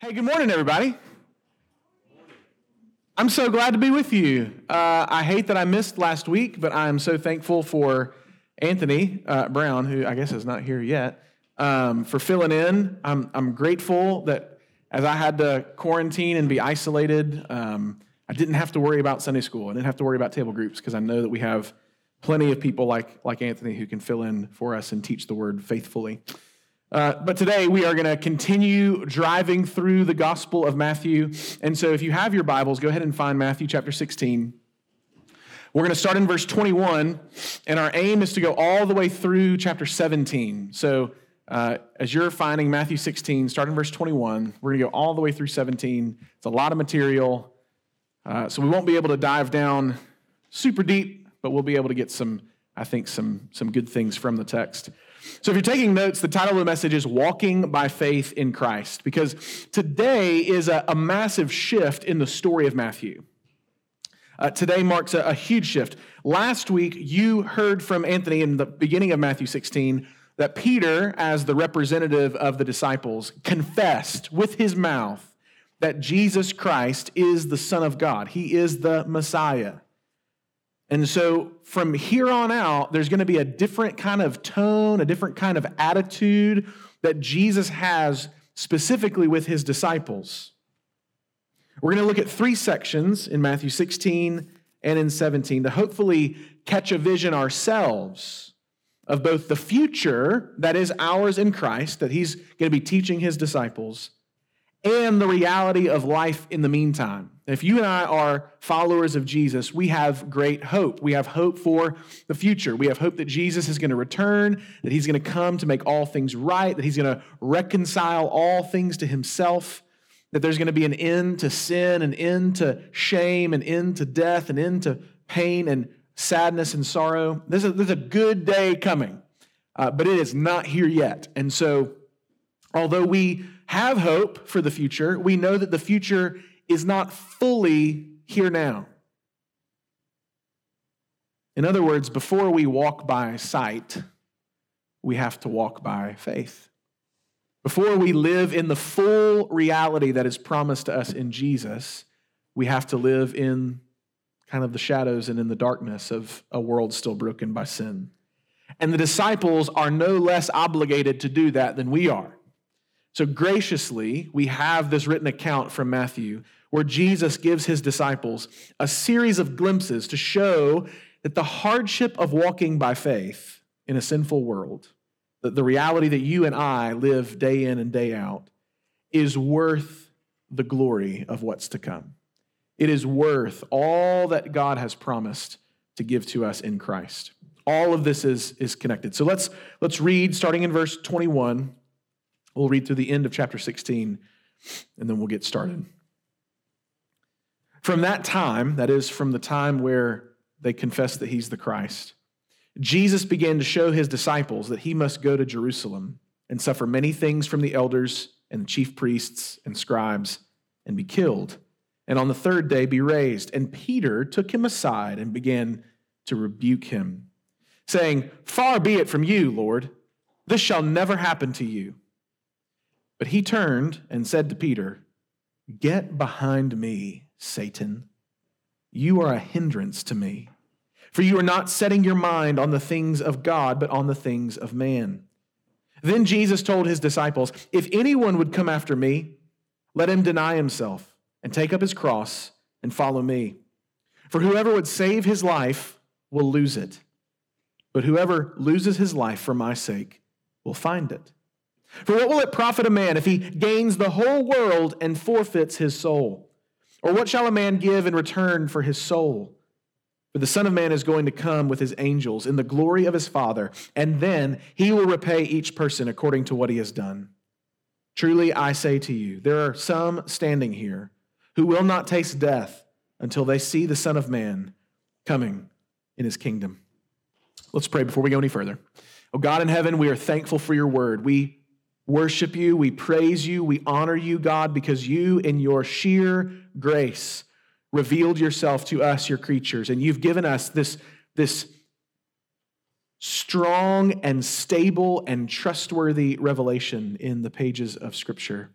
Hey, good morning, everybody. I'm so glad to be with you. Uh, I hate that I missed last week, but I am so thankful for Anthony uh, Brown, who I guess is not here yet, um, for filling in. I'm, I'm grateful that as I had to quarantine and be isolated, um, I didn't have to worry about Sunday school. I didn't have to worry about table groups because I know that we have plenty of people like, like Anthony who can fill in for us and teach the word faithfully. Uh, but today we are going to continue driving through the Gospel of Matthew. And so if you have your Bibles, go ahead and find Matthew chapter 16. We're going to start in verse 21, and our aim is to go all the way through chapter 17. So uh, as you're finding Matthew 16, start in verse 21. We're going to go all the way through 17. It's a lot of material. Uh, so we won't be able to dive down super deep, but we'll be able to get some, I think, some, some good things from the text. So, if you're taking notes, the title of the message is Walking by Faith in Christ, because today is a, a massive shift in the story of Matthew. Uh, today marks a, a huge shift. Last week, you heard from Anthony in the beginning of Matthew 16 that Peter, as the representative of the disciples, confessed with his mouth that Jesus Christ is the Son of God, he is the Messiah. And so from here on out, there's going to be a different kind of tone, a different kind of attitude that Jesus has specifically with his disciples. We're going to look at three sections in Matthew 16 and in 17 to hopefully catch a vision ourselves of both the future that is ours in Christ, that he's going to be teaching his disciples, and the reality of life in the meantime. If you and I are followers of Jesus, we have great hope. We have hope for the future. We have hope that Jesus is going to return, that he's going to come to make all things right, that he's going to reconcile all things to himself, that there's going to be an end to sin, an end to shame, an end to death, an end to pain and sadness and sorrow. There's a, there's a good day coming, uh, but it is not here yet. And so, although we have hope for the future, we know that the future is not fully here now. In other words, before we walk by sight, we have to walk by faith. Before we live in the full reality that is promised to us in Jesus, we have to live in kind of the shadows and in the darkness of a world still broken by sin. And the disciples are no less obligated to do that than we are. So graciously, we have this written account from Matthew where Jesus gives his disciples a series of glimpses to show that the hardship of walking by faith in a sinful world, that the reality that you and I live day in and day out, is worth the glory of what's to come. It is worth all that God has promised to give to us in Christ. All of this is, is connected. So let's, let's read starting in verse 21 We'll read through the end of chapter 16 and then we'll get started. From that time, that is, from the time where they confessed that he's the Christ, Jesus began to show his disciples that he must go to Jerusalem and suffer many things from the elders and the chief priests and scribes and be killed, and on the third day be raised. And Peter took him aside and began to rebuke him, saying, Far be it from you, Lord, this shall never happen to you. But he turned and said to Peter, Get behind me, Satan. You are a hindrance to me, for you are not setting your mind on the things of God, but on the things of man. Then Jesus told his disciples, If anyone would come after me, let him deny himself and take up his cross and follow me. For whoever would save his life will lose it, but whoever loses his life for my sake will find it. For what will it profit a man if he gains the whole world and forfeits his soul? Or what shall a man give in return for his soul? For the Son of Man is going to come with his angels in the glory of his Father, and then he will repay each person according to what he has done. Truly, I say to you, there are some standing here who will not taste death until they see the Son of Man coming in his kingdom. Let's pray before we go any further. Oh God in heaven, we are thankful for your word. We worship you, we praise you, we honor you, God, because you, in your sheer grace, revealed yourself to us, your creatures, and you've given us this, this strong and stable and trustworthy revelation in the pages of Scripture.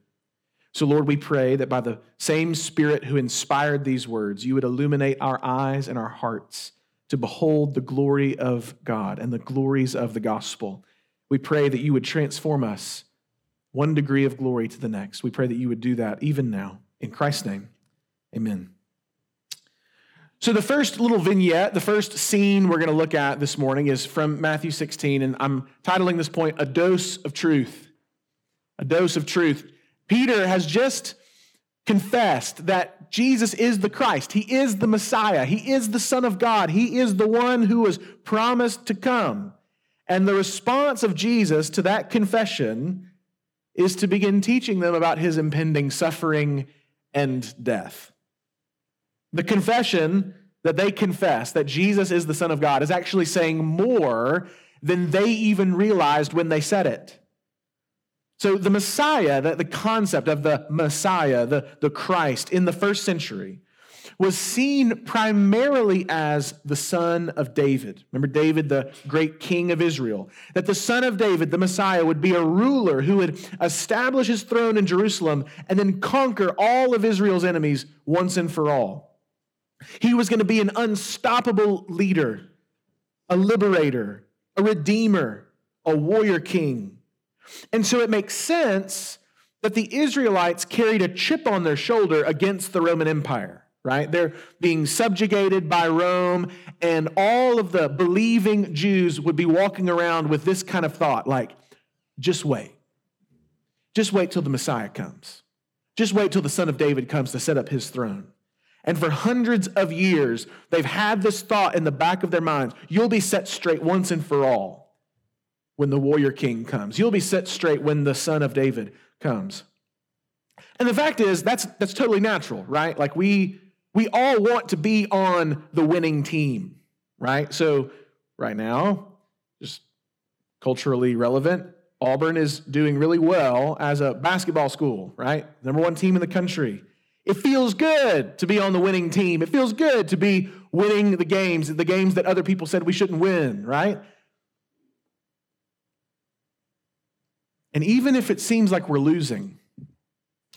So, Lord, we pray that by the same Spirit who inspired these words, you would illuminate our eyes and our hearts to behold the glory of God and the glories of the gospel. We pray that you would transform us one degree of glory to the next. We pray that you would do that even now. In Christ's name, amen. So, the first little vignette, the first scene we're going to look at this morning is from Matthew 16, and I'm titling this point, A Dose of Truth. A Dose of Truth. Peter has just confessed that Jesus is the Christ. He is the Messiah. He is the Son of God. He is the one who was promised to come. And the response of Jesus to that confession is to begin teaching them about his impending suffering and death. The confession that they confess that Jesus is the Son of God is actually saying more than they even realized when they said it. So, the Messiah, the, the concept of the Messiah, the, the Christ in the first century, was seen primarily as the son of David. Remember David, the great king of Israel? That the son of David, the Messiah, would be a ruler who would establish his throne in Jerusalem and then conquer all of Israel's enemies once and for all. He was going to be an unstoppable leader, a liberator, a redeemer, a warrior king. And so it makes sense that the Israelites carried a chip on their shoulder against the Roman Empire, right? They're being subjugated by Rome, and all of the believing Jews would be walking around with this kind of thought like, just wait. Just wait till the Messiah comes. Just wait till the Son of David comes to set up his throne. And for hundreds of years, they've had this thought in the back of their minds you'll be set straight once and for all when the warrior king comes. You'll be set straight when the son of David comes. And the fact is, that's, that's totally natural, right? Like we, we all want to be on the winning team, right? So, right now, just culturally relevant, Auburn is doing really well as a basketball school, right? Number one team in the country. It feels good to be on the winning team. It feels good to be winning the games, the games that other people said we shouldn't win, right? And even if it seems like we're losing,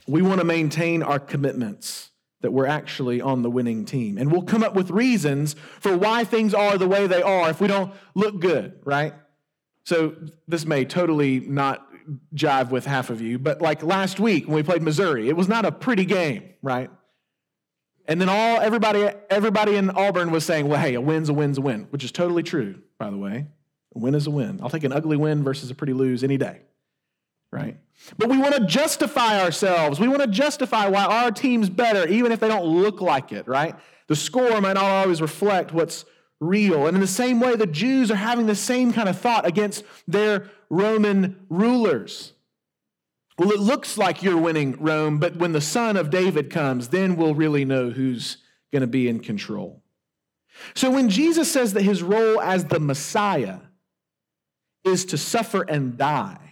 we want to maintain our commitments that we're actually on the winning team. And we'll come up with reasons for why things are the way they are if we don't look good, right? So this may totally not jive with half of you, but like last week when we played Missouri, it was not a pretty game, right? And then all everybody everybody in Auburn was saying, "Well, hey, a win's a win's a win," which is totally true, by the way. A win is a win. I'll take an ugly win versus a pretty lose any day. Right? But we want to justify ourselves. We want to justify why our team's better, even if they don't look like it, right? The score might not always reflect what's real. And in the same way, the Jews are having the same kind of thought against their Roman rulers. Well, it looks like you're winning Rome, but when the son of David comes, then we'll really know who's going to be in control. So when Jesus says that his role as the Messiah is to suffer and die,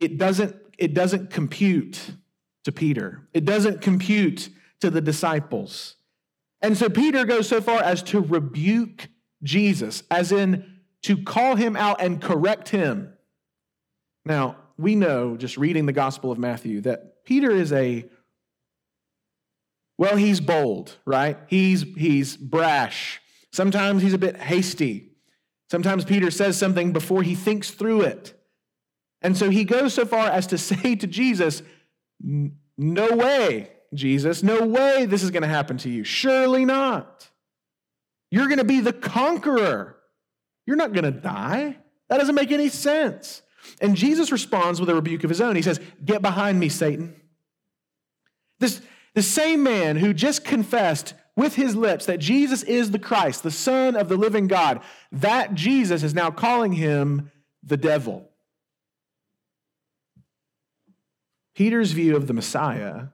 it doesn't, it doesn't compute to Peter. It doesn't compute to the disciples. And so Peter goes so far as to rebuke Jesus, as in to call him out and correct him. Now, we know, just reading the Gospel of Matthew, that Peter is a, well, he's bold, right? He's, he's brash. Sometimes he's a bit hasty. Sometimes Peter says something before he thinks through it. And so he goes so far as to say to Jesus, No way, Jesus, no way this is going to happen to you. Surely not. You're going to be the conqueror. You're not going to die. That doesn't make any sense. And Jesus responds with a rebuke of his own. He says, Get behind me, Satan. This, the same man who just confessed with his lips that Jesus is the Christ, the Son of the living God, that Jesus is now calling him the devil. Peter's view of the Messiah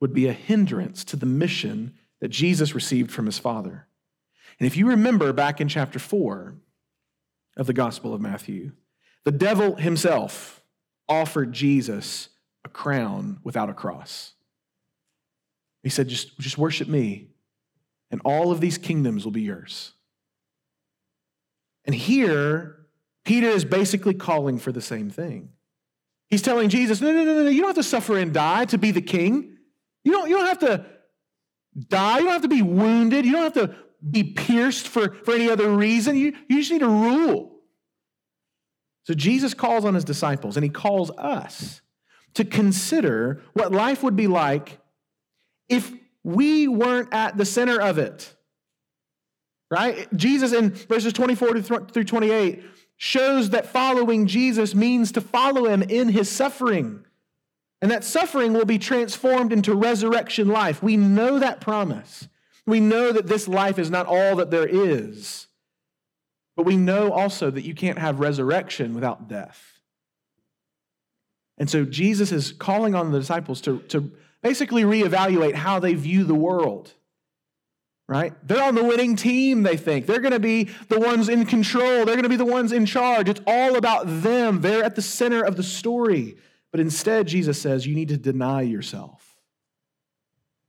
would be a hindrance to the mission that Jesus received from his Father. And if you remember back in chapter 4, of the Gospel of Matthew. The devil himself offered Jesus a crown without a cross. He said, just, just worship me, and all of these kingdoms will be yours. And here, Peter is basically calling for the same thing. He's telling Jesus, no, no, no, no, you don't have to suffer and die to be the king. You don't, you don't have to die. You don't have to be wounded. You don't have to be pierced for, for any other reason. You, you just need to rule. So Jesus calls on his disciples and he calls us to consider what life would be like if we weren't at the center of it. Right? Jesus in verses 24 through 28 shows that following Jesus means to follow him in his suffering. And that suffering will be transformed into resurrection life. We know that promise. We know that this life is not all that there is. But we know also that you can't have resurrection without death. And so Jesus is calling on the disciples to, to basically reevaluate how they view the world right? They're on the winning team, they think. They're going to be the ones in control. They're going to be the ones in charge. It's all about them. They're at the center of the story. But instead, Jesus says you need to deny yourself.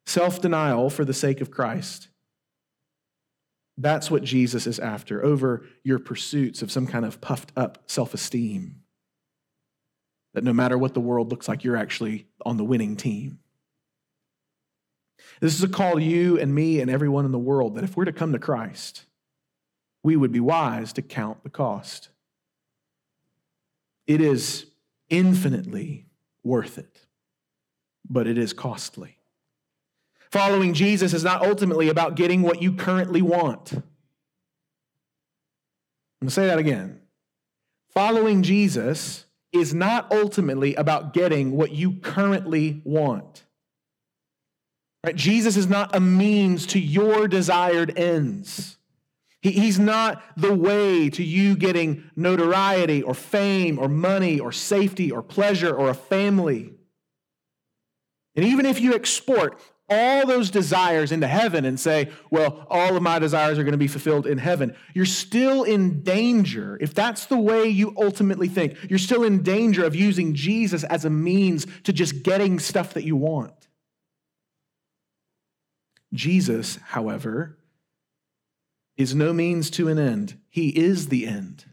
Self denial for the sake of Christ. That's what Jesus is after over your pursuits of some kind of puffed up self esteem. That no matter what the world looks like, you're actually on the winning team. This is a call to you and me and everyone in the world that if we're to come to Christ, we would be wise to count the cost. It is infinitely worth it, but it is costly. Following Jesus is not ultimately about getting what you currently want. I'm going to say that again. Following Jesus is not ultimately about getting what you currently want. Right? Jesus is not a means to your desired ends. He, he's not the way to you getting notoriety or fame or money or safety or pleasure or a family. And even if you export all those desires into heaven and say, well, all of my desires are going to be fulfilled in heaven, you're still in danger. If that's the way you ultimately think, you're still in danger of using Jesus as a means to just getting stuff that you want. Jesus, however, is no means to an end. He is the end.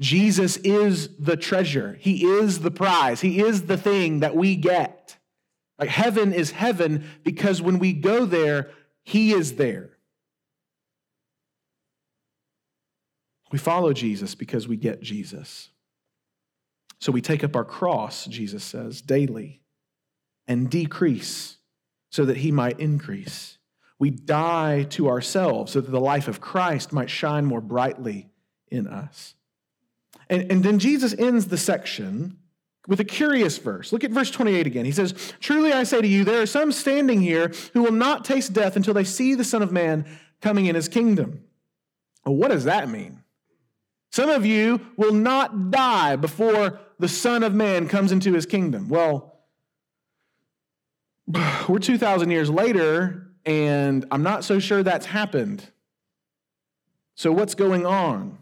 Jesus is the treasure. He is the prize. He is the thing that we get. Like heaven is heaven because when we go there, He is there. We follow Jesus because we get Jesus. So we take up our cross, Jesus says, daily and decrease so that he might increase. We die to ourselves so that the life of Christ might shine more brightly in us. And, and then Jesus ends the section with a curious verse. Look at verse 28 again. He says, Truly I say to you, there are some standing here who will not taste death until they see the Son of Man coming in his kingdom. Well, what does that mean? Some of you will not die before the Son of Man comes into his kingdom. Well, we're 2,000 years later, and I'm not so sure that's happened. So, what's going on?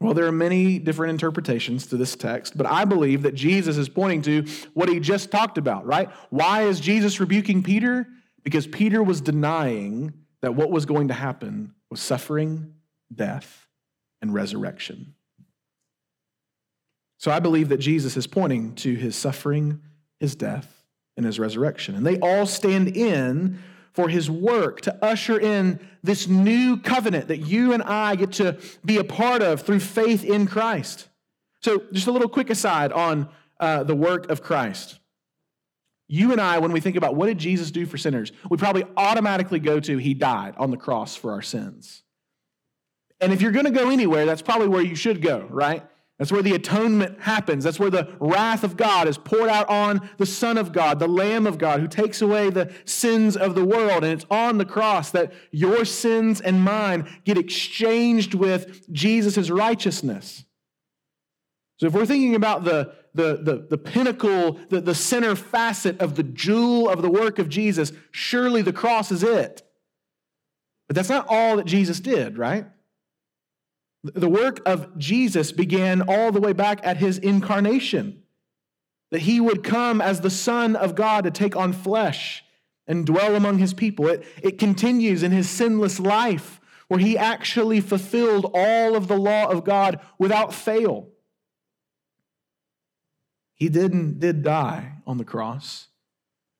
Well, there are many different interpretations to this text, but I believe that Jesus is pointing to what he just talked about, right? Why is Jesus rebuking Peter? Because Peter was denying that what was going to happen was suffering, death, and resurrection. So I believe that Jesus is pointing to his suffering, his death, in his resurrection. And they all stand in for his work to usher in this new covenant that you and I get to be a part of through faith in Christ. So, just a little quick aside on uh, the work of Christ. You and I, when we think about what did Jesus do for sinners, we probably automatically go to he died on the cross for our sins. And if you're going to go anywhere, that's probably where you should go, right? That's where the atonement happens. That's where the wrath of God is poured out on the Son of God, the Lamb of God, who takes away the sins of the world. And it's on the cross that your sins and mine get exchanged with Jesus' righteousness. So if we're thinking about the, the, the, the pinnacle, the, the center facet of the jewel of the work of Jesus, surely the cross is it. But that's not all that Jesus did, right? The work of Jesus began all the way back at his incarnation, that he would come as the Son of God to take on flesh and dwell among his people. It, it continues in his sinless life, where he actually fulfilled all of the law of God without fail. He didn't did die on the cross,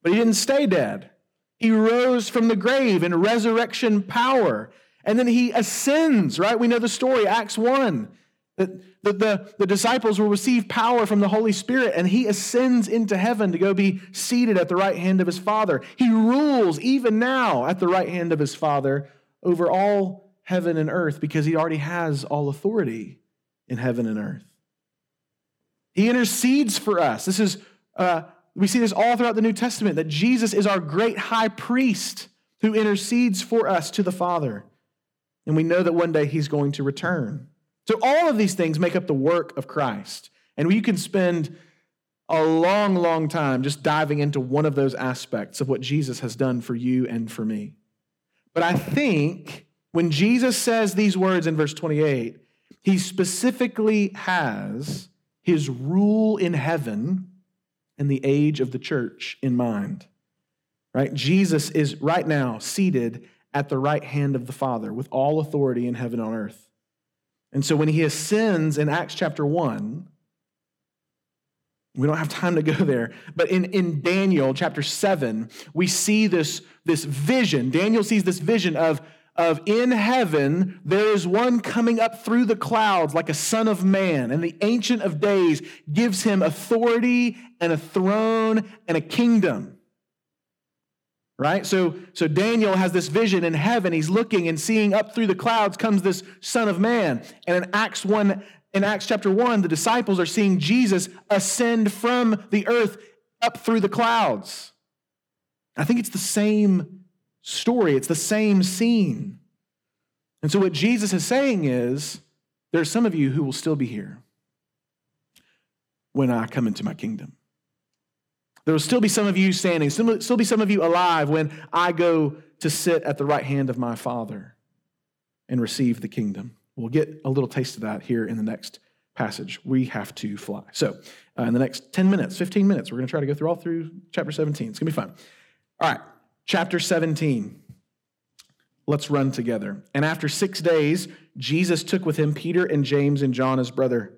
but he didn't stay dead. He rose from the grave in resurrection power. And then he ascends, right? We know the story, Acts 1. That the, the, the, disciples will receive power from the Holy Spirit, and he ascends into heaven to go be seated at the right hand of his Father. He rules even now at the right hand of his Father over all heaven and earth because he already has all authority in heaven and earth. He intercedes for us. This is uh, we see this all throughout the New Testament that Jesus is our great high priest who intercedes for us to the Father. And we know that one day he's going to return. So, all of these things make up the work of Christ. And you can spend a long, long time just diving into one of those aspects of what Jesus has done for you and for me. But I think when Jesus says these words in verse 28, he specifically has his rule in heaven and the age of the church in mind. Right? Jesus is right now seated at the right hand of the Father with all authority in heaven and earth. And so when he ascends in Acts chapter 1, we don't have time to go there, but in, in Daniel chapter 7, we see this, this vision. Daniel sees this vision of, of in heaven, there is one coming up through the clouds like a son of man, and the Ancient of Days gives him authority and a throne and a kingdom right? So so daniel has this vision in heaven. He's looking and seeing up through the clouds comes this son of man. And in acts 1 in acts chapter 1 the disciples are seeing jesus ascend from the earth up through the clouds. I think it's the same story. It's the same scene. And so what jesus is saying is there are some of you who will still be here when i come into my kingdom there will still be some of you standing, still be some of you alive when I go to sit at the right hand of my Father and receive the kingdom. We'll get a little taste of that here in the next passage. We have to fly. So, uh, in the next 10 minutes, 15 minutes, we're going to try to go through all through chapter 17. It's going to be fun. All right, chapter 17. Let's run together. And after six days, Jesus took with him Peter and James and John, his brother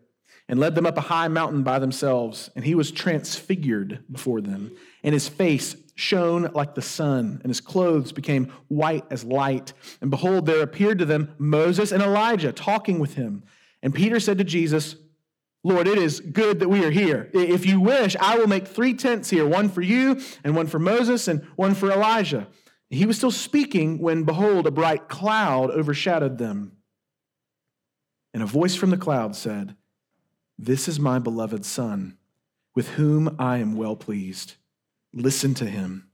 and led them up a high mountain by themselves. And he was transfigured before them, and his face shone like the sun, and his clothes became white as light. And behold, there appeared to them Moses and Elijah talking with him. And Peter said to Jesus, Lord, it is good that we are here. If you wish, I will make three tents here one for you, and one for Moses, and one for Elijah. He was still speaking when, behold, a bright cloud overshadowed them. And a voice from the cloud said, this is my beloved Son, with whom I am well pleased. Listen to him.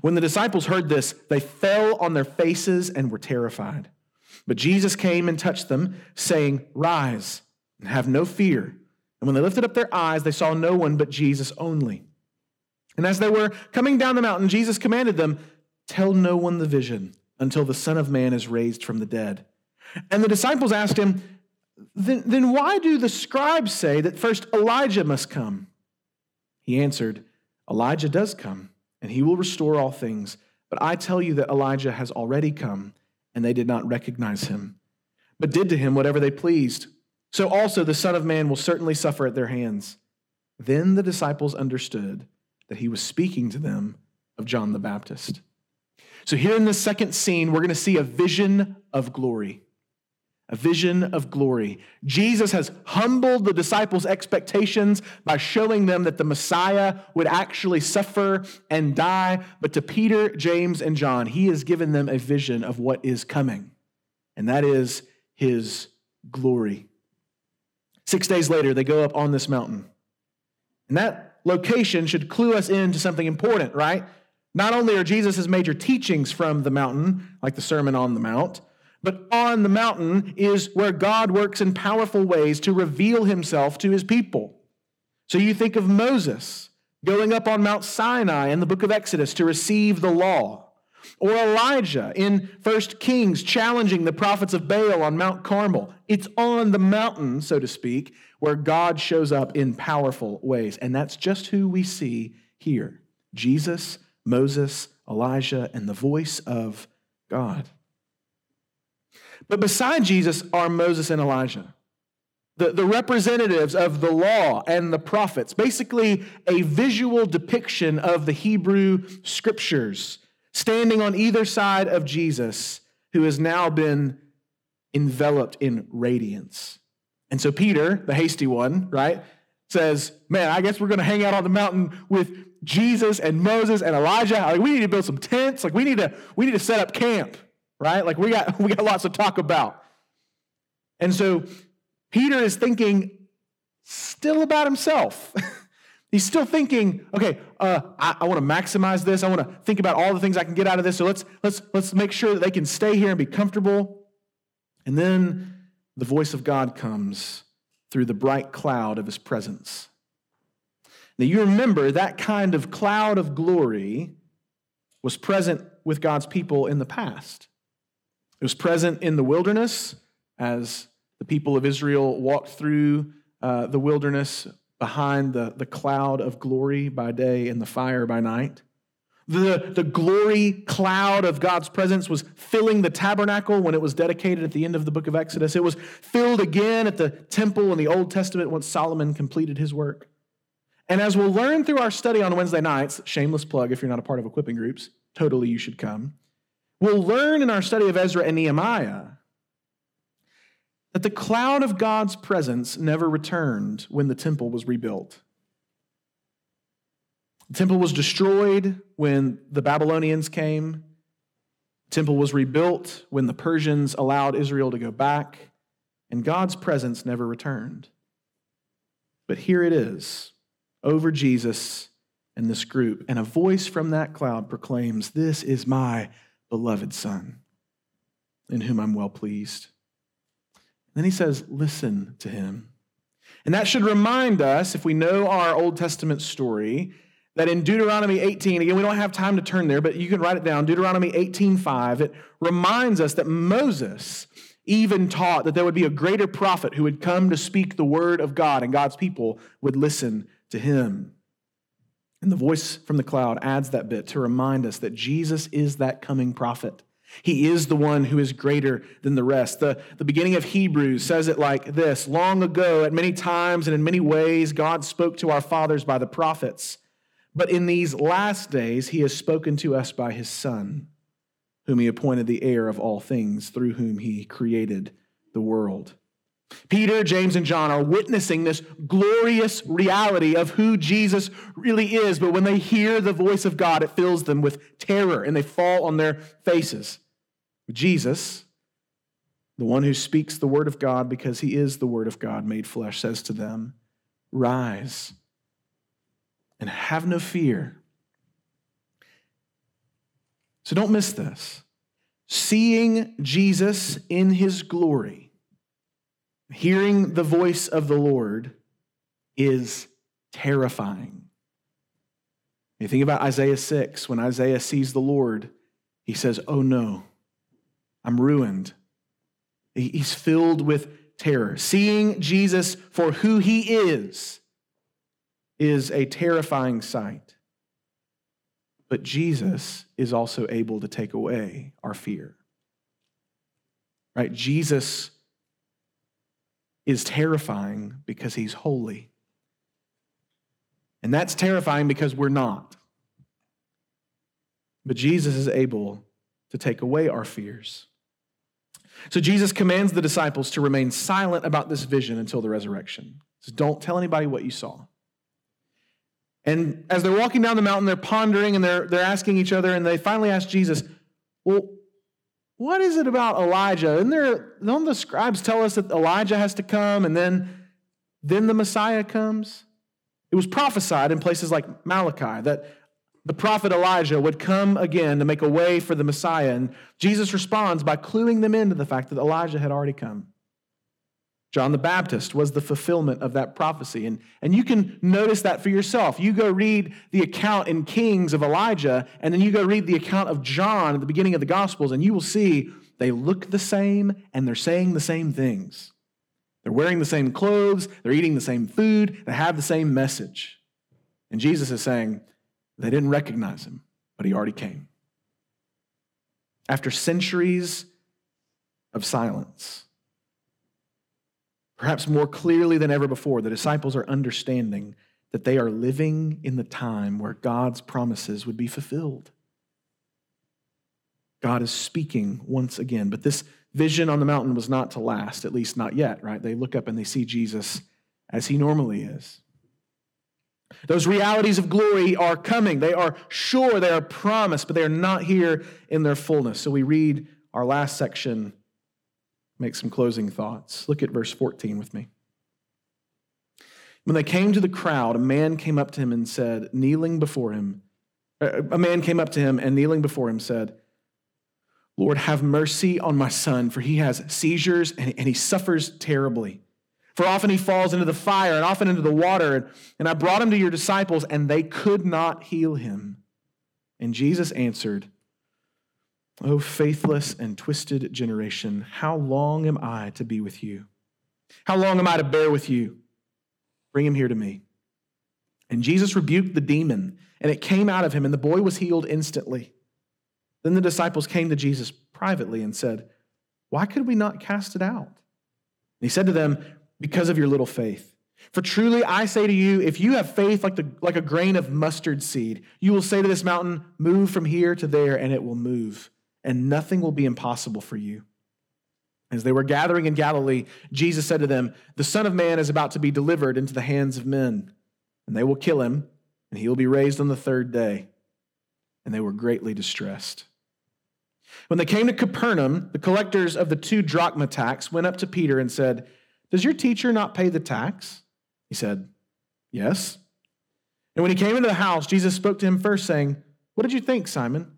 When the disciples heard this, they fell on their faces and were terrified. But Jesus came and touched them, saying, Rise and have no fear. And when they lifted up their eyes, they saw no one but Jesus only. And as they were coming down the mountain, Jesus commanded them, Tell no one the vision until the Son of Man is raised from the dead. And the disciples asked him, then, then why do the scribes say that first Elijah must come? He answered, Elijah does come, and he will restore all things. But I tell you that Elijah has already come, and they did not recognize him, but did to him whatever they pleased. So also the Son of Man will certainly suffer at their hands. Then the disciples understood that he was speaking to them of John the Baptist. So, here in this second scene, we're going to see a vision of glory a vision of glory. Jesus has humbled the disciples' expectations by showing them that the Messiah would actually suffer and die. But to Peter, James, and John, he has given them a vision of what is coming, and that is his glory. Six days later, they go up on this mountain. And that location should clue us into something important, right? Not only are Jesus' major teachings from the mountain, like the Sermon on the Mount, but on the mountain is where God works in powerful ways to reveal himself to his people. So you think of Moses going up on Mount Sinai in the book of Exodus to receive the law, or Elijah in 1 Kings challenging the prophets of Baal on Mount Carmel. It's on the mountain, so to speak, where God shows up in powerful ways. And that's just who we see here Jesus, Moses, Elijah, and the voice of God. But beside Jesus are Moses and Elijah. the, the representatives of the law and the prophets, basically a visual depiction of the Hebrew scriptures, standing on either side of Jesus, who has now been enveloped in radiance. And so Peter, the hasty one, right, says, Man, I guess we're going to hang out on the mountain with Jesus and Moses and Elijah. Like, we need to build some tents. Like, we need to, we need to set up camp, right? Like, we got, we got lots to talk about. And so Peter is thinking still about himself. He's still thinking, okay, uh, I, I want to maximize this. I want to think about all the things I can get out of this. So let's let's let's make sure that they can stay here and be comfortable. And then the voice of God comes through the bright cloud of his presence. Now you remember that kind of cloud of glory was present with God's people in the past. It was present in the wilderness as the people of Israel walked through uh, the wilderness behind the, the cloud of glory by day and the fire by night. The, the glory cloud of God's presence was filling the tabernacle when it was dedicated at the end of the book of Exodus. It was filled again at the temple in the Old Testament once Solomon completed his work. And as we'll learn through our study on Wednesday nights, shameless plug if you're not a part of equipping groups, totally you should come. We'll learn in our study of Ezra and Nehemiah that the cloud of God's presence never returned when the temple was rebuilt. The temple was destroyed when the Babylonians came. The temple was rebuilt when the Persians allowed Israel to go back, and God's presence never returned. But here it is, over Jesus and this group, and a voice from that cloud proclaims, This is my beloved Son, in whom I'm well pleased. Then he says, listen to him. And that should remind us, if we know our Old Testament story, that in Deuteronomy 18, again, we don't have time to turn there, but you can write it down. Deuteronomy 18:5, it reminds us that Moses even taught that there would be a greater prophet who would come to speak the word of God, and God's people would listen to him. And the voice from the cloud adds that bit to remind us that Jesus is that coming prophet. He is the one who is greater than the rest. The, the beginning of Hebrews says it like this Long ago, at many times and in many ways, God spoke to our fathers by the prophets. But in these last days, he has spoken to us by his Son, whom he appointed the heir of all things, through whom he created the world. Peter, James, and John are witnessing this glorious reality of who Jesus really is, but when they hear the voice of God, it fills them with terror and they fall on their faces. Jesus, the one who speaks the word of God because he is the word of God made flesh, says to them, Rise and have no fear. So don't miss this. Seeing Jesus in his glory, hearing the voice of the Lord is terrifying. You think about Isaiah 6, when Isaiah sees the Lord, he says, Oh no. I'm ruined. He's filled with terror. Seeing Jesus for who he is is a terrifying sight. But Jesus is also able to take away our fear. Right? Jesus is terrifying because he's holy. And that's terrifying because we're not. But Jesus is able to take away our fears. So Jesus commands the disciples to remain silent about this vision until the resurrection. Says, Don't tell anybody what you saw. And as they're walking down the mountain, they're pondering and they're, they're asking each other, and they finally ask Jesus, Well, what is it about Elijah? And there, don't the scribes tell us that Elijah has to come and then, then the Messiah comes? It was prophesied in places like Malachi that the prophet Elijah would come again to make a way for the Messiah. And Jesus responds by cluing them into the fact that Elijah had already come. John the Baptist was the fulfillment of that prophecy. And, and you can notice that for yourself. You go read the account in Kings of Elijah, and then you go read the account of John at the beginning of the Gospels, and you will see they look the same and they're saying the same things. They're wearing the same clothes, they're eating the same food, they have the same message. And Jesus is saying, they didn't recognize him, but he already came. After centuries of silence, Perhaps more clearly than ever before, the disciples are understanding that they are living in the time where God's promises would be fulfilled. God is speaking once again, but this vision on the mountain was not to last, at least not yet, right? They look up and they see Jesus as he normally is. Those realities of glory are coming. They are sure, they are promised, but they are not here in their fullness. So we read our last section, make some closing thoughts. Look at verse 14 with me. When they came to the crowd, a man came up to him and said, kneeling before him, uh, a man came up to him and kneeling before him said, Lord, have mercy on my son, for he has seizures and, he suffers terribly. For often he falls into the fire and often into the water. And I brought him to your disciples, and they could not heal him. And Jesus answered, O faithless and twisted generation, how long am I to be with you? How long am I to bear with you? Bring him here to me. And Jesus rebuked the demon, and it came out of him, and the boy was healed instantly. Then the disciples came to Jesus privately and said, Why could we not cast it out? And he said to them, because of your little faith. For truly I say to you, if you have faith like, the, like a grain of mustard seed, you will say to this mountain, Move from here to there, and it will move, and nothing will be impossible for you. As they were gathering in Galilee, Jesus said to them, The Son of Man is about to be delivered into the hands of men, and they will kill him, and he will be raised on the third day. And they were greatly distressed. When they came to Capernaum, the collectors of the two drachma tax went up to Peter and said, does your teacher not pay the tax? He said, Yes. And when he came into the house, Jesus spoke to him first, saying, What did you think, Simon?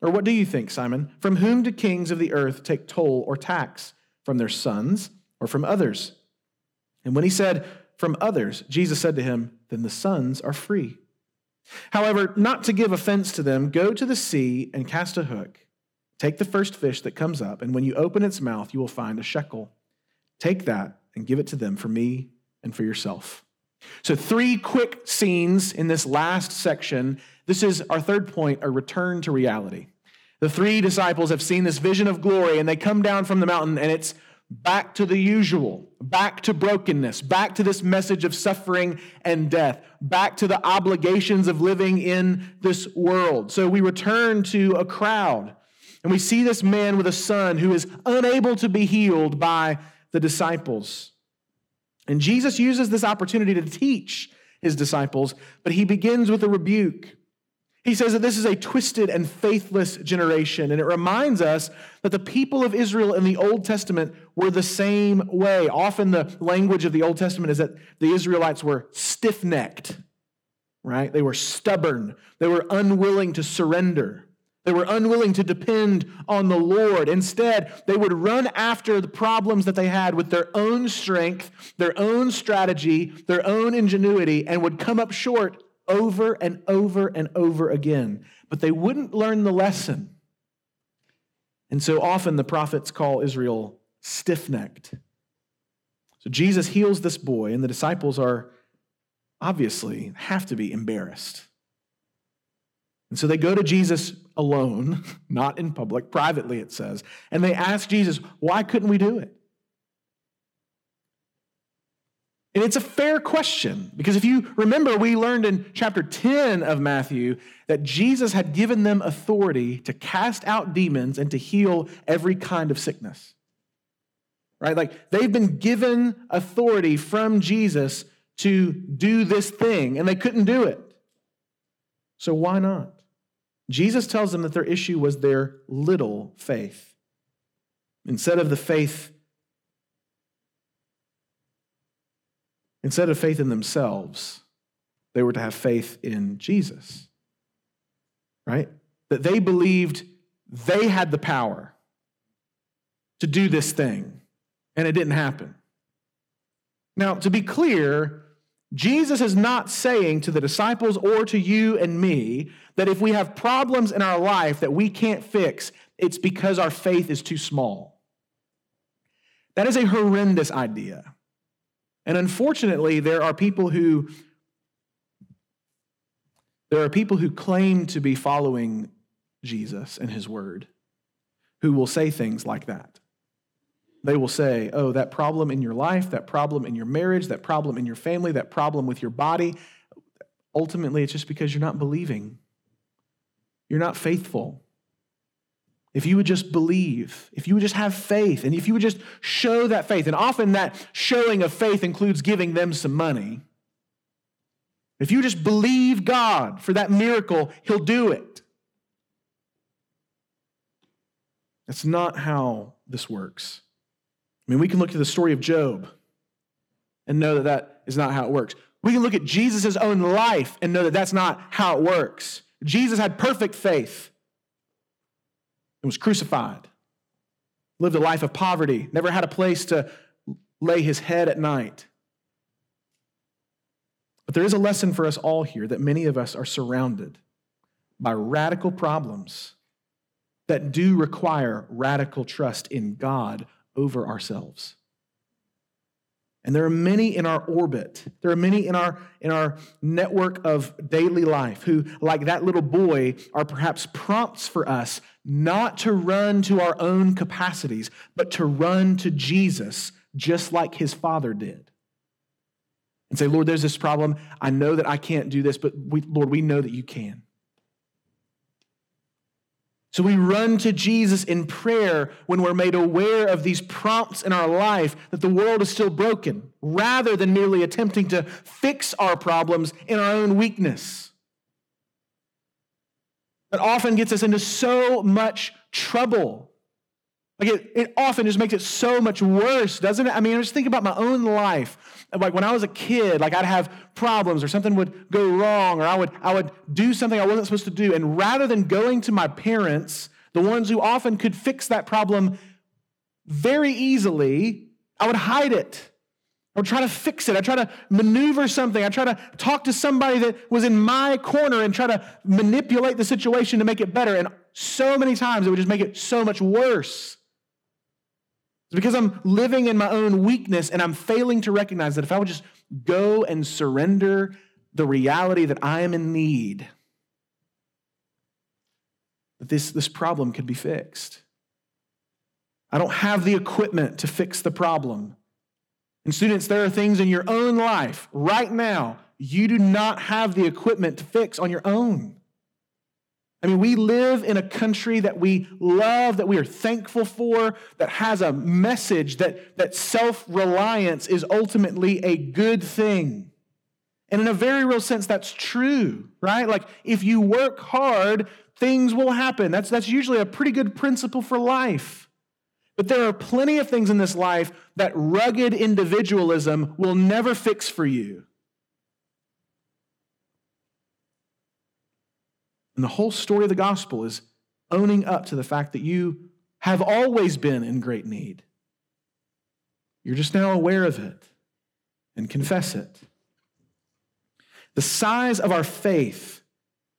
Or what do you think, Simon? From whom do kings of the earth take toll or tax? From their sons or from others? And when he said, From others, Jesus said to him, Then the sons are free. However, not to give offense to them, go to the sea and cast a hook. Take the first fish that comes up, and when you open its mouth, you will find a shekel. Take that and give it to them for me and for yourself. So, three quick scenes in this last section. This is our third point a return to reality. The three disciples have seen this vision of glory and they come down from the mountain and it's back to the usual, back to brokenness, back to this message of suffering and death, back to the obligations of living in this world. So we return to a crowd and we see this man with a son who is unable to be healed by the disciples. And Jesus uses this opportunity to teach his disciples, but he begins with a rebuke. He says that this is a twisted and faithless generation, and it reminds us that the people of Israel in the Old Testament were the same way. Often the language of the Old Testament is that the Israelites were stiff necked, right? They were stubborn, they were unwilling to surrender. They were unwilling to depend on the Lord. Instead, they would run after the problems that they had with their own strength, their own strategy, their own ingenuity, and would come up short over and over and over again. But they wouldn't learn the lesson. And so often the prophets call Israel stiff necked. So Jesus heals this boy, and the disciples are obviously have to be embarrassed. And so they go to Jesus alone, not in public, privately, it says, and they ask Jesus, why couldn't we do it? And it's a fair question because if you remember, we learned in chapter 10 of Matthew that Jesus had given them authority to cast out demons and to heal every kind of sickness. Right? Like they've been given authority from Jesus to do this thing, and they couldn't do it. So why not? Jesus tells them that their issue was their little faith. Instead of the faith, instead of faith in themselves, they were to have faith in Jesus. Right? That they believed they had the power to do this thing, and it didn't happen. Now, to be clear, Jesus is not saying to the disciples or to you and me that if we have problems in our life that we can't fix, it's because our faith is too small. That is a horrendous idea. And unfortunately, there are people who there are people who claim to be following Jesus and his word who will say things like that. They will say, Oh, that problem in your life, that problem in your marriage, that problem in your family, that problem with your body. Ultimately, it's just because you're not believing. You're not faithful. If you would just believe, if you would just have faith, and if you would just show that faith, and often that showing of faith includes giving them some money. If you just believe God for that miracle, He'll do it. That's not how this works. I mean, we can look at the story of Job and know that that is not how it works. We can look at Jesus' own life and know that that's not how it works. Jesus had perfect faith and was crucified, lived a life of poverty, never had a place to lay his head at night. But there is a lesson for us all here that many of us are surrounded by radical problems that do require radical trust in God over ourselves. And there are many in our orbit. There are many in our, in our network of daily life who, like that little boy, are perhaps prompts for us not to run to our own capacities, but to run to Jesus, just like his father did. And say, Lord, there's this problem. I know that I can't do this, but we, Lord, we know that you can. So we run to Jesus in prayer when we're made aware of these prompts in our life that the world is still broken, rather than merely attempting to fix our problems in our own weakness. That often gets us into so much trouble. Like it, it often just makes it so much worse, doesn't it? I mean, I just think about my own life like when I was a kid, like I'd have problems or something would go wrong or I would, I would do something I wasn't supposed to do. And rather than going to my parents, the ones who often could fix that problem very easily, I would hide it. I would try to fix it. I try to maneuver something. I try to talk to somebody that was in my corner and try to manipulate the situation to make it better. And so many times it would just make it so much worse. Because I'm living in my own weakness and I'm failing to recognize that if I would just go and surrender the reality that I am in need, that this, this problem could be fixed. I don't have the equipment to fix the problem. And students, there are things in your own life right now you do not have the equipment to fix on your own. I mean, we live in a country that we love, that we are thankful for, that has a message that, that self reliance is ultimately a good thing. And in a very real sense, that's true, right? Like, if you work hard, things will happen. That's, that's usually a pretty good principle for life. But there are plenty of things in this life that rugged individualism will never fix for you. And the whole story of the gospel is owning up to the fact that you have always been in great need. You're just now aware of it and confess it. The size of our faith,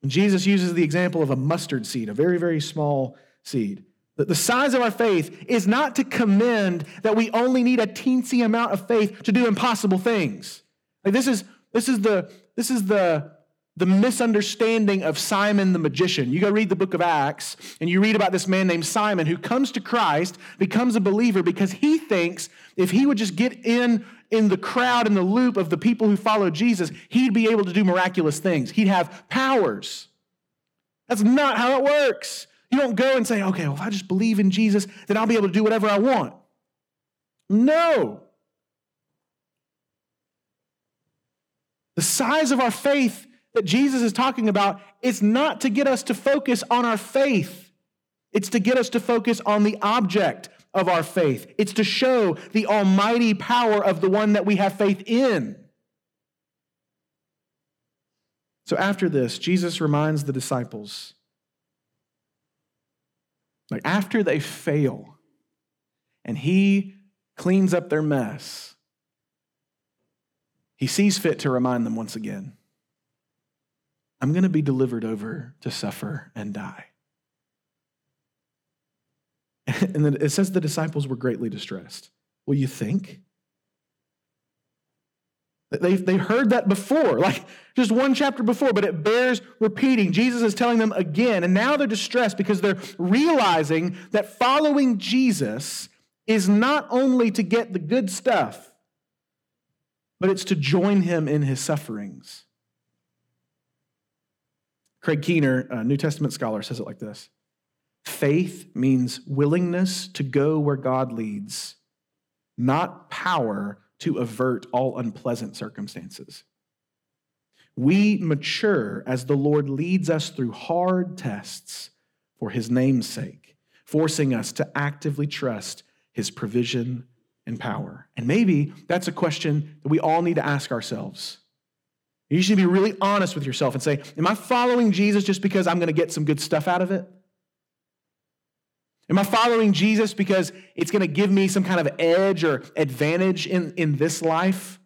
and Jesus uses the example of a mustard seed, a very, very small seed. The size of our faith is not to commend that we only need a teensy amount of faith to do impossible things. Like this is this is the this is the the misunderstanding of Simon the magician. You go read the book of Acts, and you read about this man named Simon who comes to Christ, becomes a believer because he thinks if he would just get in in the crowd in the loop of the people who follow Jesus, he'd be able to do miraculous things. He'd have powers. That's not how it works. You don't go and say, okay, well, if I just believe in Jesus, then I'll be able to do whatever I want. No. The size of our faith that Jesus is talking about is not to get us to focus on our faith. It's to get us to focus on the object of our faith. It's to show the almighty power of the one that we have faith in. So after this, Jesus reminds the disciples like after they fail and he cleans up their mess, he sees fit to remind them once again I'm going to be delivered over to suffer and die. And then it says the disciples were greatly distressed. Well, you think? They, they heard that before, like just one chapter before, but it bears repeating. Jesus is telling them again, and now they're distressed because they're realizing that following Jesus is not only to get the good stuff, but it's to join him in his sufferings. Craig Keener, a New Testament scholar, says it like this Faith means willingness to go where God leads, not power to avert all unpleasant circumstances. We mature as the Lord leads us through hard tests for his name's sake, forcing us to actively trust his provision and power. And maybe that's a question that we all need to ask ourselves. You should be really honest with yourself and say, Am I following Jesus just because I'm going to get some good stuff out of it? Am I following Jesus because it's going to give me some kind of edge or advantage in, in this life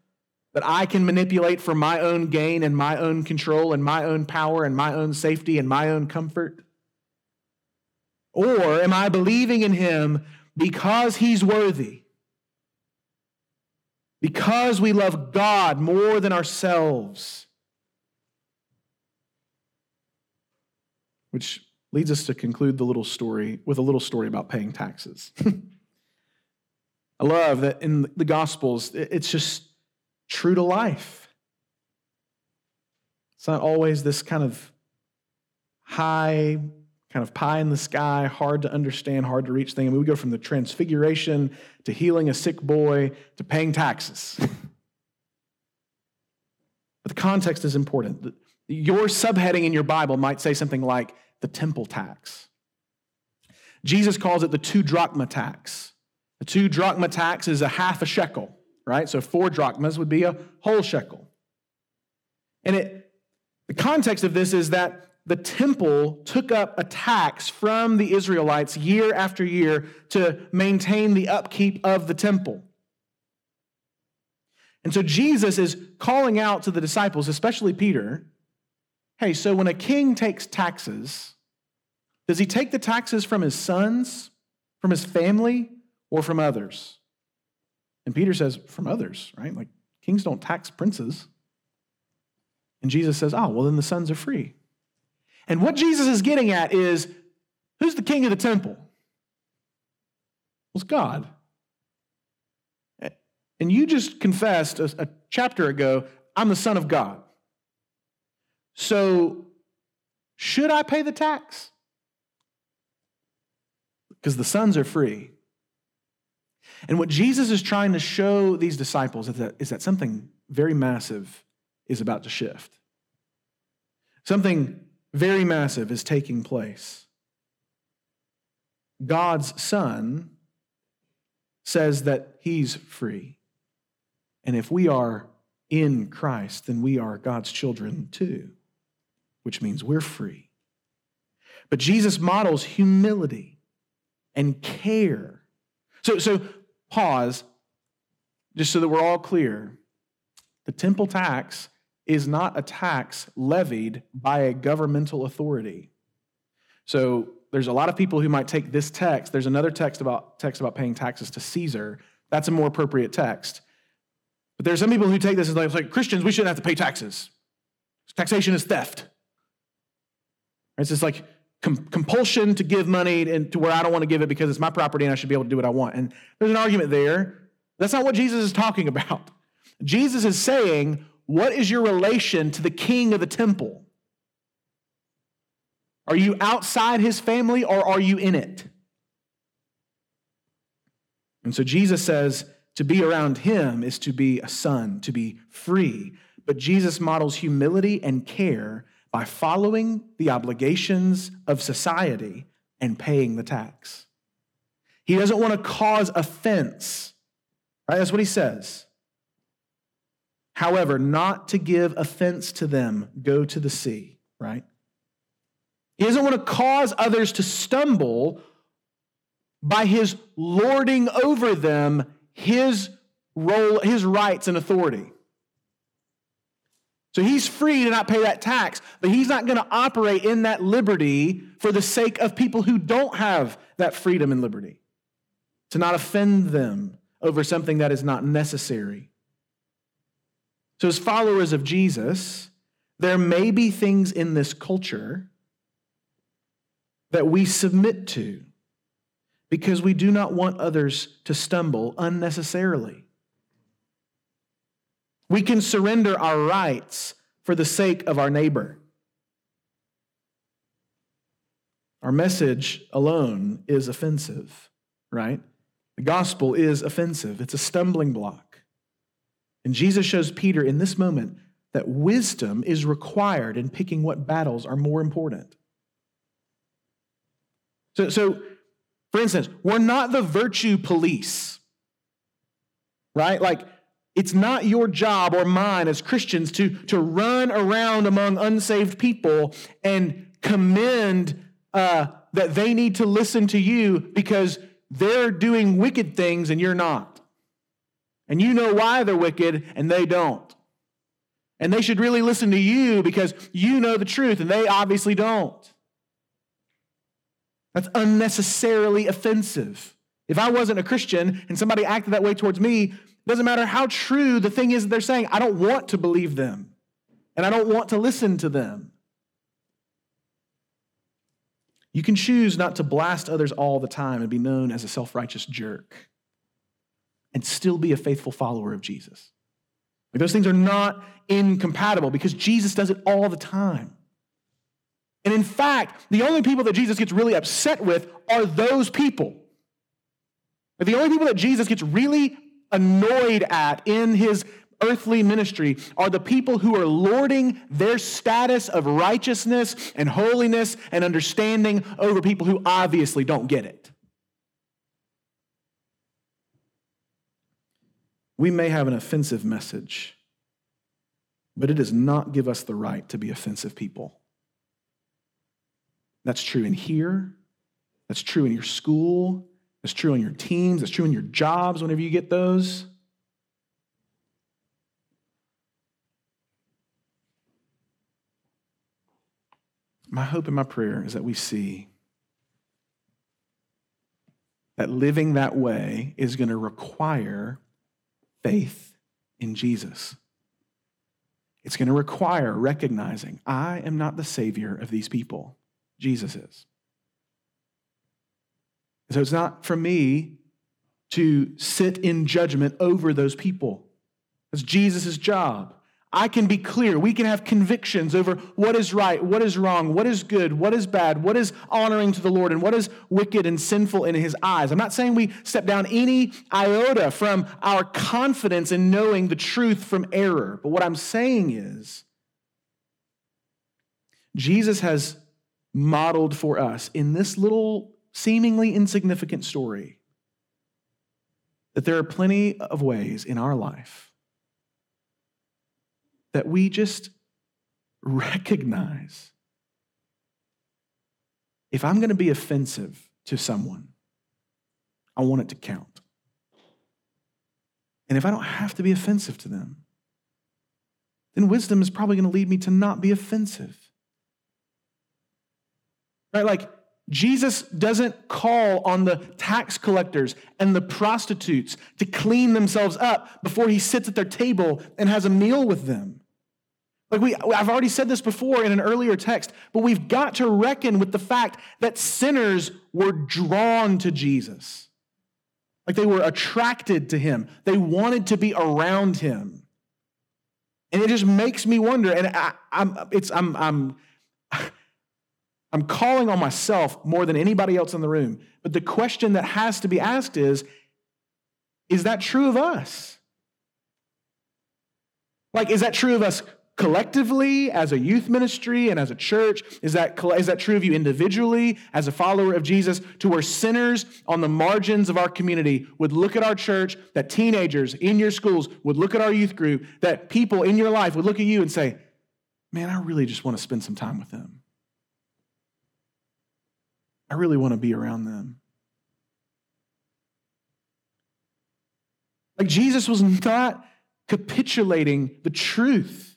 that I can manipulate for my own gain and my own control and my own power and my own safety and my own comfort? Or am I believing in him because he's worthy? Because we love God more than ourselves? Which leads us to conclude the little story with a little story about paying taxes. I love that in the Gospels, it's just true to life. It's not always this kind of high, kind of pie in the sky, hard to understand, hard to reach thing. I mean, we go from the transfiguration to healing a sick boy to paying taxes. but the context is important. Your subheading in your Bible might say something like the temple tax. Jesus calls it the two drachma tax. The two drachma tax is a half a shekel, right? So four drachmas would be a whole shekel. And it, the context of this is that the temple took up a tax from the Israelites year after year to maintain the upkeep of the temple. And so Jesus is calling out to the disciples, especially Peter, hey, so when a king takes taxes, does he take the taxes from his sons, from his family, or from others? And Peter says, from others, right? Like kings don't tax princes. And Jesus says, oh, well, then the sons are free. And what Jesus is getting at is who's the king of the temple? Well, it's God. And you just confessed a, a chapter ago, I'm the Son of God. So, should I pay the tax? Because the sons are free. And what Jesus is trying to show these disciples is that, is that something very massive is about to shift. Something very massive is taking place. God's Son says that He's free. And if we are in Christ, then we are God's children too which means we're free. But Jesus models humility and care. So, so pause, just so that we're all clear. The temple tax is not a tax levied by a governmental authority. So there's a lot of people who might take this text. There's another text about text about paying taxes to Caesar. That's a more appropriate text. But there's some people who take this as like, like Christians, we shouldn't have to pay taxes. Taxation is theft. It's just like com- compulsion to give money and to where I don't want to give it because it's my property and I should be able to do what I want. And there's an argument there. That's not what Jesus is talking about. Jesus is saying, What is your relation to the king of the temple? Are you outside his family or are you in it? And so Jesus says to be around him is to be a son, to be free. But Jesus models humility and care by following the obligations of society and paying the tax. He doesn't want to cause offense. Right? That's what he says. However, not to give offense to them, go to the sea, right? He doesn't want to cause others to stumble by his lording over them his role, his rights and authority. So he's free to not pay that tax, but he's not going to operate in that liberty for the sake of people who don't have that freedom and liberty, to not offend them over something that is not necessary. So, as followers of Jesus, there may be things in this culture that we submit to because we do not want others to stumble unnecessarily. We can surrender our rights for the sake of our neighbor. Our message alone is offensive, right? The gospel is offensive, it's a stumbling block. And Jesus shows Peter in this moment that wisdom is required in picking what battles are more important. So, so for instance, we're not the virtue police, right? Like, it's not your job or mine as Christians to, to run around among unsaved people and commend uh, that they need to listen to you because they're doing wicked things and you're not. And you know why they're wicked and they don't. And they should really listen to you because you know the truth and they obviously don't. That's unnecessarily offensive. If I wasn't a Christian and somebody acted that way towards me, it doesn't matter how true the thing is that they're saying, I don't want to believe them. And I don't want to listen to them. You can choose not to blast others all the time and be known as a self righteous jerk and still be a faithful follower of Jesus. Like those things are not incompatible because Jesus does it all the time. And in fact, the only people that Jesus gets really upset with are those people. The only people that Jesus gets really annoyed at in his earthly ministry are the people who are lording their status of righteousness and holiness and understanding over people who obviously don't get it. We may have an offensive message, but it does not give us the right to be offensive people. That's true in here. That's true in your school. That's true in your teams. That's true in your jobs whenever you get those. My hope and my prayer is that we see that living that way is going to require faith in Jesus. It's going to require recognizing I am not the Savior of these people. Jesus is. So it's not for me to sit in judgment over those people. It's Jesus' job. I can be clear. We can have convictions over what is right, what is wrong, what is good, what is bad, what is honoring to the Lord, and what is wicked and sinful in His eyes. I'm not saying we step down any iota from our confidence in knowing the truth from error, but what I'm saying is Jesus has modeled for us in this little seemingly insignificant story that there are plenty of ways in our life that we just recognize if I'm going to be offensive to someone, I want it to count. And if I don't have to be offensive to them, then wisdom is probably going to lead me to not be offensive. Right? Like, Jesus doesn't call on the tax collectors and the prostitutes to clean themselves up before he sits at their table and has a meal with them. Like we, I've already said this before in an earlier text, but we've got to reckon with the fact that sinners were drawn to Jesus. Like they were attracted to him. They wanted to be around him. And it just makes me wonder, and I, am it's, I'm, I'm, I'm calling on myself more than anybody else in the room. But the question that has to be asked is is that true of us? Like, is that true of us collectively as a youth ministry and as a church? Is that, is that true of you individually as a follower of Jesus? To where sinners on the margins of our community would look at our church, that teenagers in your schools would look at our youth group, that people in your life would look at you and say, Man, I really just want to spend some time with them. I really want to be around them. Like Jesus was not capitulating the truth.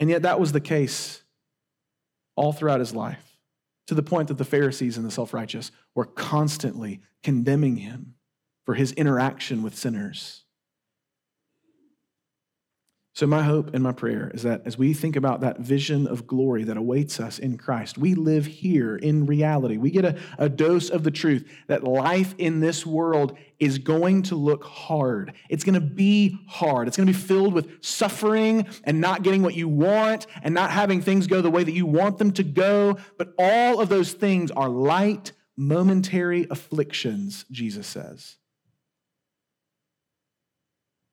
And yet, that was the case all throughout his life, to the point that the Pharisees and the self righteous were constantly condemning him for his interaction with sinners. So, my hope and my prayer is that as we think about that vision of glory that awaits us in Christ, we live here in reality. We get a, a, dose of the truth that life in this world is going to look hard. It's going to be hard. It's going to be filled with suffering and not getting what you want and not having things go the way that you want them to go. But all of those things are light, momentary afflictions, Jesus says.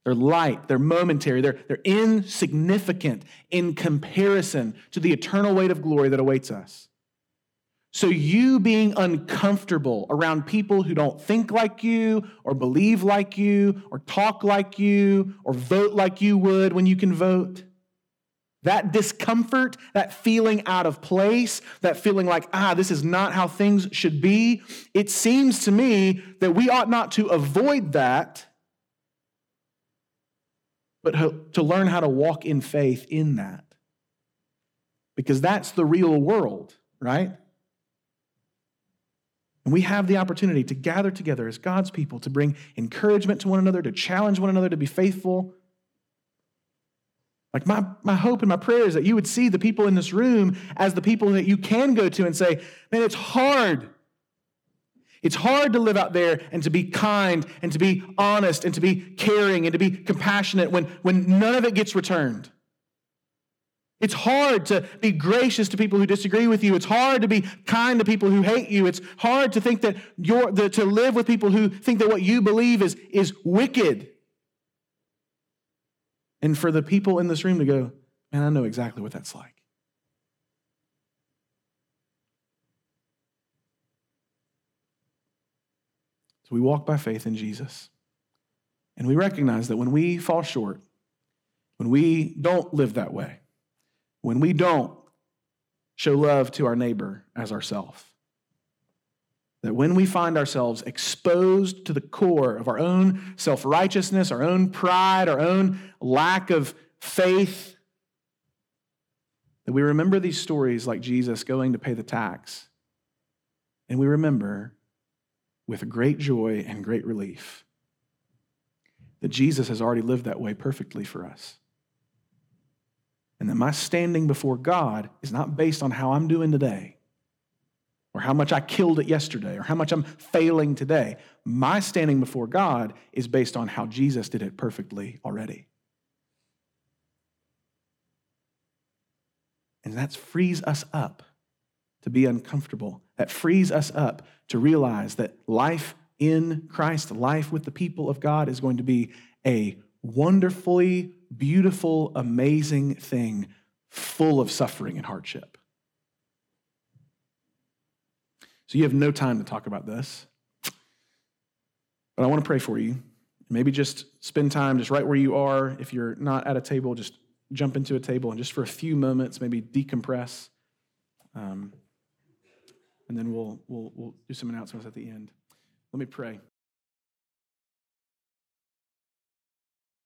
They're light, they're momentary, they're, they're insignificant in comparison to the eternal weight of glory that awaits us. So, you being uncomfortable around people who don't think like you, or believe like you, or talk like you, or vote like you would when you can vote, that discomfort, that feeling out of place, that feeling like, ah, this is not how things should be, it seems to me that we ought not to avoid that but to learn how to walk in faith in that. Because that's the real world, right? And we have the opportunity to gather together as God's people to bring encouragement to one another, to challenge one another to be faithful. Like, my, my hope and my prayer is that you would see the people in this room as the people that you can go to and say, man, it's hard. It's hard to live out there and to be kind and to be honest and to be caring and to be compassionate when, when none of it gets returned. It's hard to be gracious to people who disagree with you. It's hard to be kind to people who hate you. It's hard to think that you're the, to live with people who think that what you believe is, is wicked. And for the people in this room to go, man, I know exactly what that's like. So we walk by faith in Jesus. And we recognize that when we fall short, when we don't live that way, when we don't show love to our neighbor as ourself, that when we find ourselves exposed to the core of our own self righteousness, our own pride, our own lack of faith, that we remember these stories like Jesus going to pay the tax. And we remember with great joy and great relief that Jesus has already lived that way perfectly for us. And that my standing before God is not based on how I'm doing today or how much I killed it yesterday or how much I'm failing today. My standing before God is based on how Jesus did it perfectly already. And that frees us up to be uncomfortable. That frees us up to realize that life in Christ, life with the people of God, is going to be a wonderfully beautiful, amazing thing full of suffering and hardship. So you have no time to talk about this. But I want to pray for you. Maybe just spend time just right where you are. If you're not at a table, just jump into a table and just for a few moments, maybe decompress. Um, and then we'll, we'll, we'll do some announcements at the end. Let me pray.